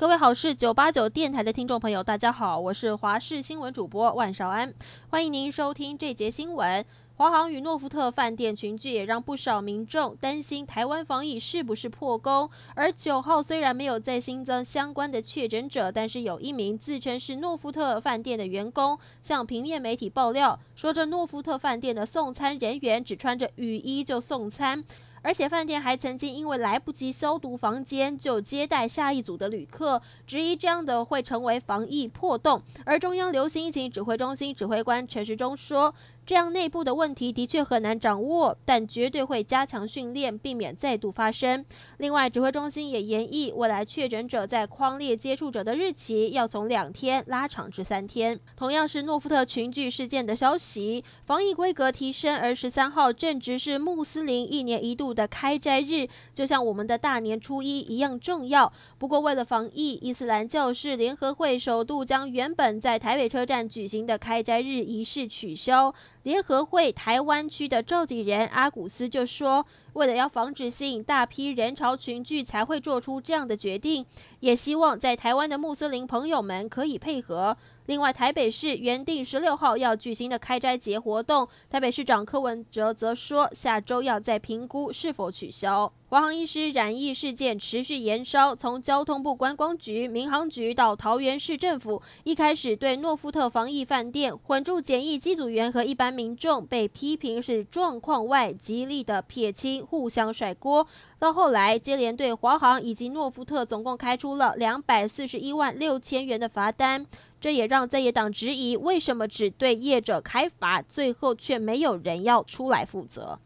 各位好是九八九电台的听众朋友，大家好，我是华视新闻主播万少安，欢迎您收听这节新闻。华航与诺富特饭店群聚，也让不少民众担心台湾防疫是不是破功。而九号虽然没有再新增相关的确诊者，但是有一名自称是诺富特饭店的员工，向平面媒体爆料，说这诺富特饭店的送餐人员只穿着雨衣就送餐。而且饭店还曾经因为来不及消毒房间，就接待下一组的旅客，质疑这样的会成为防疫破洞。而中央流行疫情指挥中心指挥官陈时中说，这样内部的问题的确很难掌握，但绝对会加强训练，避免再度发生。另外，指挥中心也研议，未来确诊者在匡列接触者的日期要从两天拉长至三天。同样是诺富特群聚事件的消息，防疫规格提升，而十三号正值是穆斯林一年一度的开斋日，就像我们的大年初一一样重要。不过，为了防疫，伊斯兰教士联合会首度将原本在台北车站举行的开斋日仪式取消。联合会台湾区的召集人阿古斯就说：“为了要防止吸引大批人潮群聚，才会做出这样的决定。也希望在台湾的穆斯林朋友们可以配合。”另外，台北市原定十六号要举行的开斋节活动，台北市长柯文哲则说下周要再评估是否取消。华航医师染疫事件持续延烧，从交通部观光局、民航局到桃园市政府，一开始对诺富特防疫饭店混住检疫机组员和一般民众被批评是状况外，极力的撇清，互相甩锅。到后来，接连对华航以及诺富特总共开出了两百四十一万六千元的罚单，这也让在野党质疑，为什么只对业者开罚，最后却没有人要出来负责。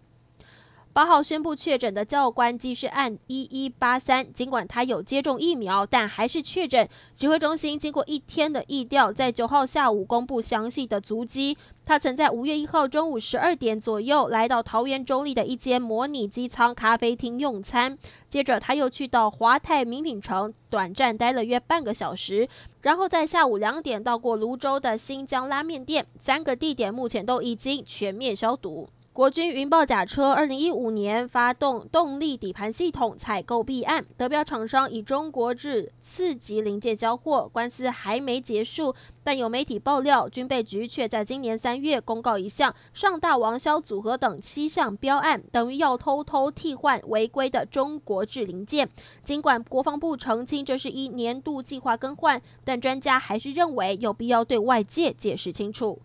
八号宣布确诊的教官机师案一一八三，尽管他有接种疫苗，但还是确诊。指挥中心经过一天的疫调，在九号下午公布详细的足迹。他曾在五月一号中午十二点左右来到桃园中立的一间模拟机舱咖啡厅用餐，接着他又去到华泰名品城短暂待了约半个小时，然后在下午两点到过芦洲的新疆拉面店。三个地点目前都已经全面消毒。国军云豹甲车二零一五年发动动力底盘系统采购弊案，得标厂商以中国制次级零件交货，官司还没结束。但有媒体爆料，军备局却在今年三月公告一项上大王销组合等七项标案，等于要偷偷替换违规的中国制零件。尽管国防部澄清这是一年度计划更换，但专家还是认为有必要对外界解释清楚。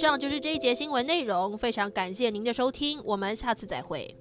以上就是这一节新闻内容，非常感谢您的收听，我们下次再会。